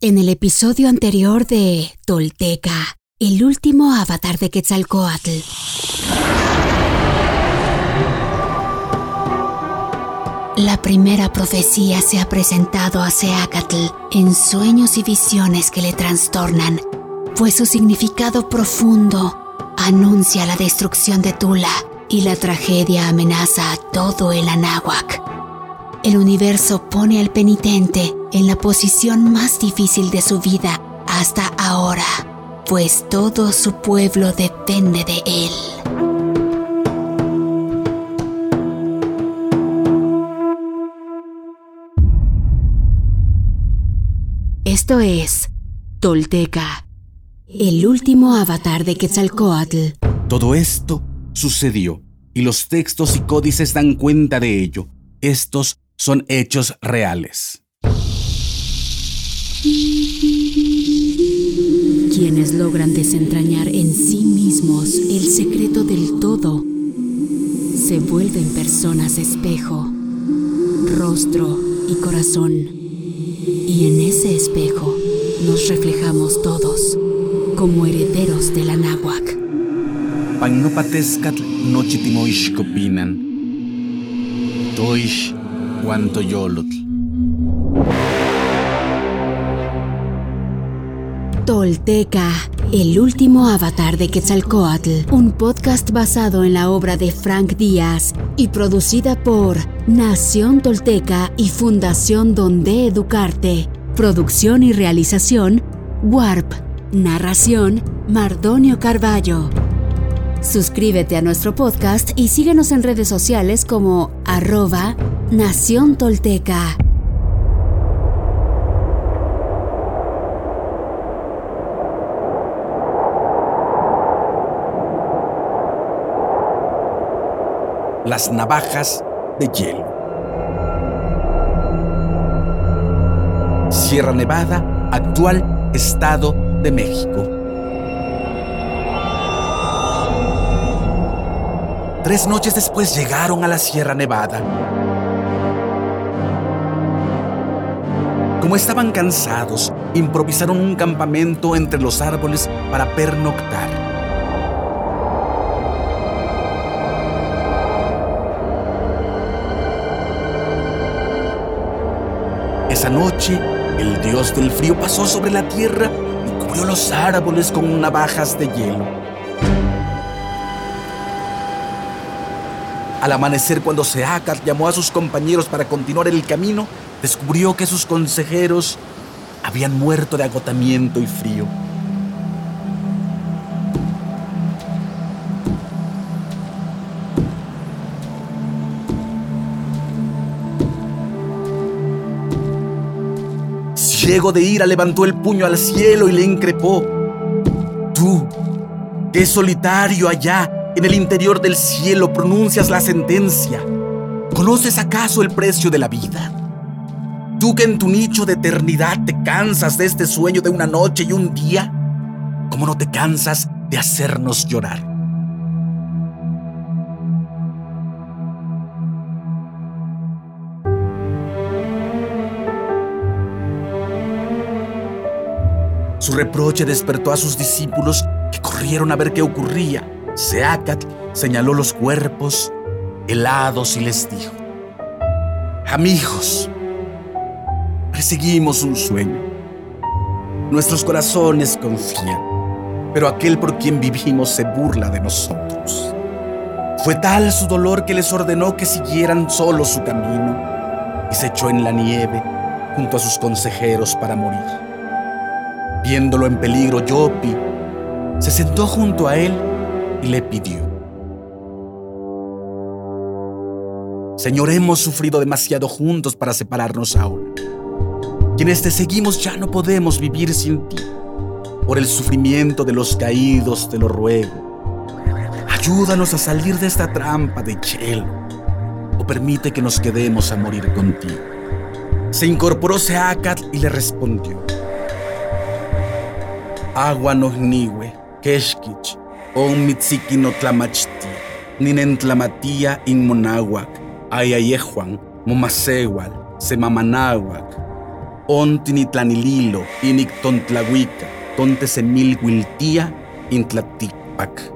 En el episodio anterior de Tolteca, el último avatar de Quetzalcoatl. La primera profecía se ha presentado a Seacatl en sueños y visiones que le trastornan, pues su significado profundo anuncia la destrucción de Tula y la tragedia amenaza a todo el Anáhuac. El universo pone al penitente en la posición más difícil de su vida hasta ahora, pues todo su pueblo depende de él. Esto es Tolteca, el último avatar de Quetzalcoatl. Todo esto sucedió y los textos y códices dan cuenta de ello. Estos son hechos reales. Quienes logran desentrañar en sí mismos el secreto del todo, se vuelven personas espejo, rostro y corazón. Y en ese espejo nos reflejamos todos como herederos de la náhuac. Nochitimoixcopinan. Toish guantoyolotl. Tolteca, el último avatar de Quetzalcoatl, un podcast basado en la obra de Frank Díaz y producida por Nación Tolteca y Fundación Donde Educarte. Producción y realización, Warp. Narración, Mardonio Carballo. Suscríbete a nuestro podcast y síguenos en redes sociales como arroba Nación Tolteca. Las navajas de hielo. Sierra Nevada, actual Estado de México. Tres noches después llegaron a la Sierra Nevada. Como estaban cansados, improvisaron un campamento entre los árboles para pernoctar. Esa noche, el dios del frío pasó sobre la tierra y cubrió los árboles con navajas de hielo. Al amanecer, cuando Seacat llamó a sus compañeros para continuar el camino, descubrió que sus consejeros habían muerto de agotamiento y frío. Ciego de ira, levantó el puño al cielo y le increpó. Tú, que solitario allá en el interior del cielo pronuncias la sentencia, ¿conoces acaso el precio de la vida? Tú que en tu nicho de eternidad te cansas de este sueño de una noche y un día, ¿cómo no te cansas de hacernos llorar? Su reproche despertó a sus discípulos que corrieron a ver qué ocurría. Seacat señaló los cuerpos helados y les dijo, Amigos, perseguimos un sueño. Nuestros corazones confían, pero aquel por quien vivimos se burla de nosotros. Fue tal su dolor que les ordenó que siguieran solo su camino y se echó en la nieve junto a sus consejeros para morir. Viéndolo en peligro, Yopi se sentó junto a él y le pidió, Señor, hemos sufrido demasiado juntos para separarnos ahora. Quienes te seguimos ya no podemos vivir sin ti. Por el sufrimiento de los caídos te lo ruego. Ayúdanos a salir de esta trampa de hielo o permite que nos quedemos a morir contigo. Se incorporó Seacat y le respondió. Agua nohniwe, keshkich, on mitziki no tlamachti, ninentlamatia in monahuac, momasewal, semamanahuac. Ontinitlanililo, inictontlahuica, tontesemilhuiltía, intlaticpac.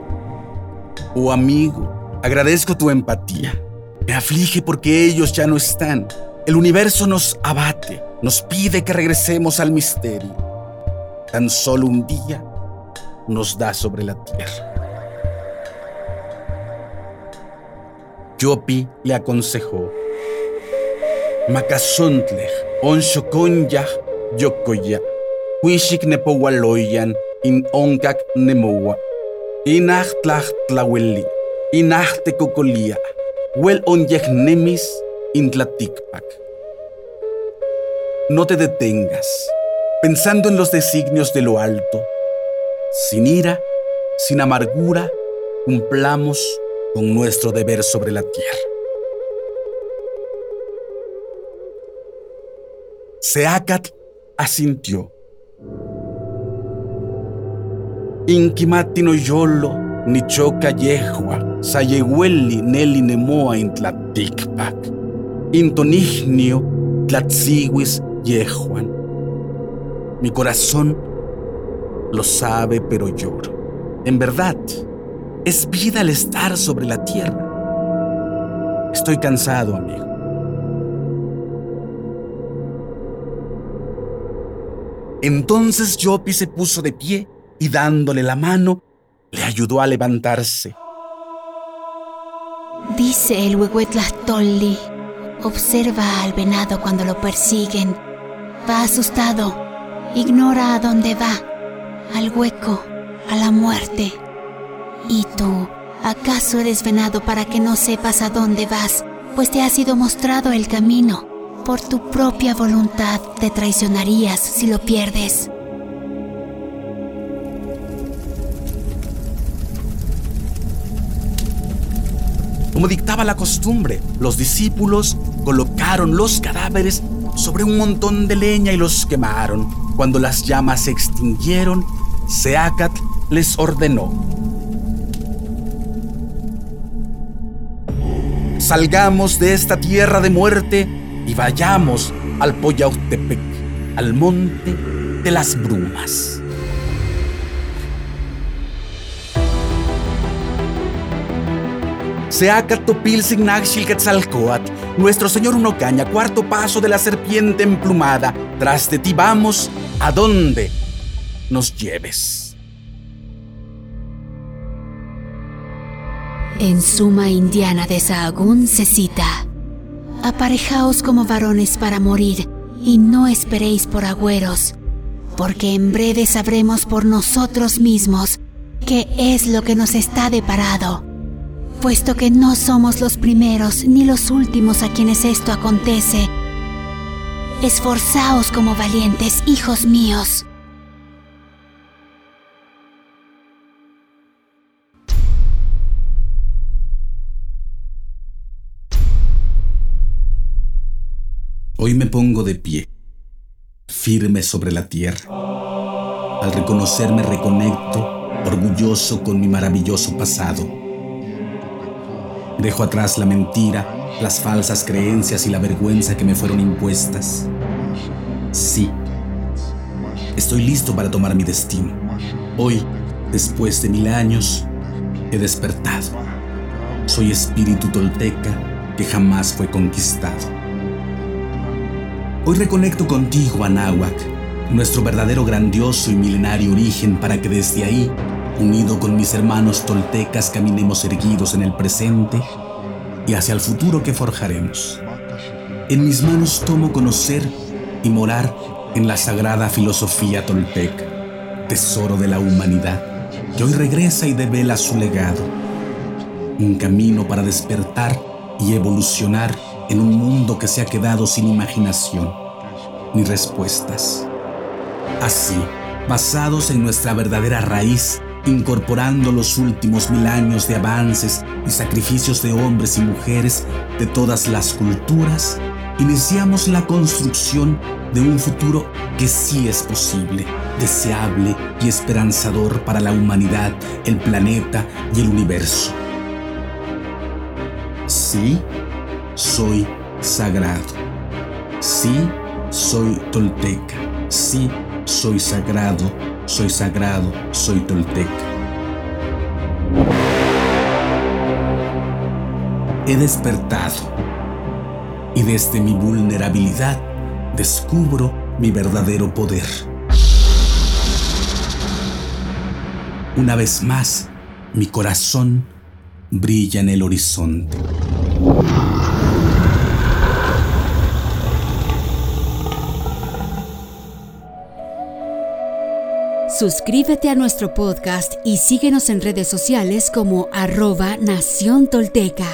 Oh amigo, agradezco tu empatía. Me aflige porque ellos ya no están. El universo nos abate, nos pide que regresemos al misterio. Tan solo un día nos da sobre la tierra. Yopi le aconsejó, Macazontlej, onshokonya yokoya, huishik nepowaloyan in onkak nemowa, inach tlaweli, inach tecocolia, wel onyej nemis in tlaticpac. No te detengas, pensando en los designios de lo alto. Sin ira, sin amargura, cumplamos con nuestro deber sobre la tierra. Seacat asintió. Inquimatino yolo, nichoca yehua, sayehueli neli nemoa intlaticpac, intonignio tlatziguis yehuan. Mi corazón lo sabe, pero lloro. En verdad, es vida el estar sobre la tierra. Estoy cansado, amigo. Entonces Yopi se puso de pie y dándole la mano, le ayudó a levantarse. Dice el Huehuetlastolli, observa al venado cuando lo persiguen. Va asustado, ignora a dónde va, al hueco, a la muerte. ¿Y tú? ¿Acaso eres venado para que no sepas a dónde vas? Pues te ha sido mostrado el camino. Por tu propia voluntad te traicionarías si lo pierdes. Como dictaba la costumbre, los discípulos colocaron los cadáveres sobre un montón de leña y los quemaron. Cuando las llamas se extinguieron, Seacat les ordenó, salgamos de esta tierra de muerte y vayamos al Poyautepec, al monte de las brumas. Seacatopil Signaxil Quetzalcoatl, nuestro señor Unocaña, cuarto paso de la serpiente emplumada, tras de ti vamos a donde nos lleves. En Suma Indiana de Sahagún se cita, aparejaos como varones para morir y no esperéis por agüeros, porque en breve sabremos por nosotros mismos qué es lo que nos está deparado, puesto que no somos los primeros ni los últimos a quienes esto acontece. Esforzaos como valientes, hijos míos. Hoy me pongo de pie, firme sobre la tierra. Al reconocerme reconecto, orgulloso con mi maravilloso pasado. Dejo atrás la mentira, las falsas creencias y la vergüenza que me fueron impuestas. Sí, estoy listo para tomar mi destino. Hoy, después de mil años, he despertado. Soy espíritu tolteca que jamás fue conquistado. Hoy reconecto contigo, Anáhuac, nuestro verdadero grandioso y milenario origen para que desde ahí, unido con mis hermanos toltecas, caminemos erguidos en el presente y hacia el futuro que forjaremos. En mis manos tomo conocer y morar en la sagrada filosofía tolteca, tesoro de la humanidad, que hoy regresa y devela su legado. Un camino para despertar y evolucionar en un mundo que se ha quedado sin imaginación ni respuestas. Así, basados en nuestra verdadera raíz, incorporando los últimos mil años de avances y sacrificios de hombres y mujeres de todas las culturas, iniciamos la construcción de un futuro que sí es posible, deseable y esperanzador para la humanidad, el planeta y el universo. Sí, soy sagrado. Sí, soy tolteca. Sí, soy sagrado, soy sagrado, soy tolteca. He despertado y desde mi vulnerabilidad descubro mi verdadero poder. Una vez más, mi corazón brilla en el horizonte. Suscríbete a nuestro podcast y síguenos en redes sociales como arroba Nación Tolteca.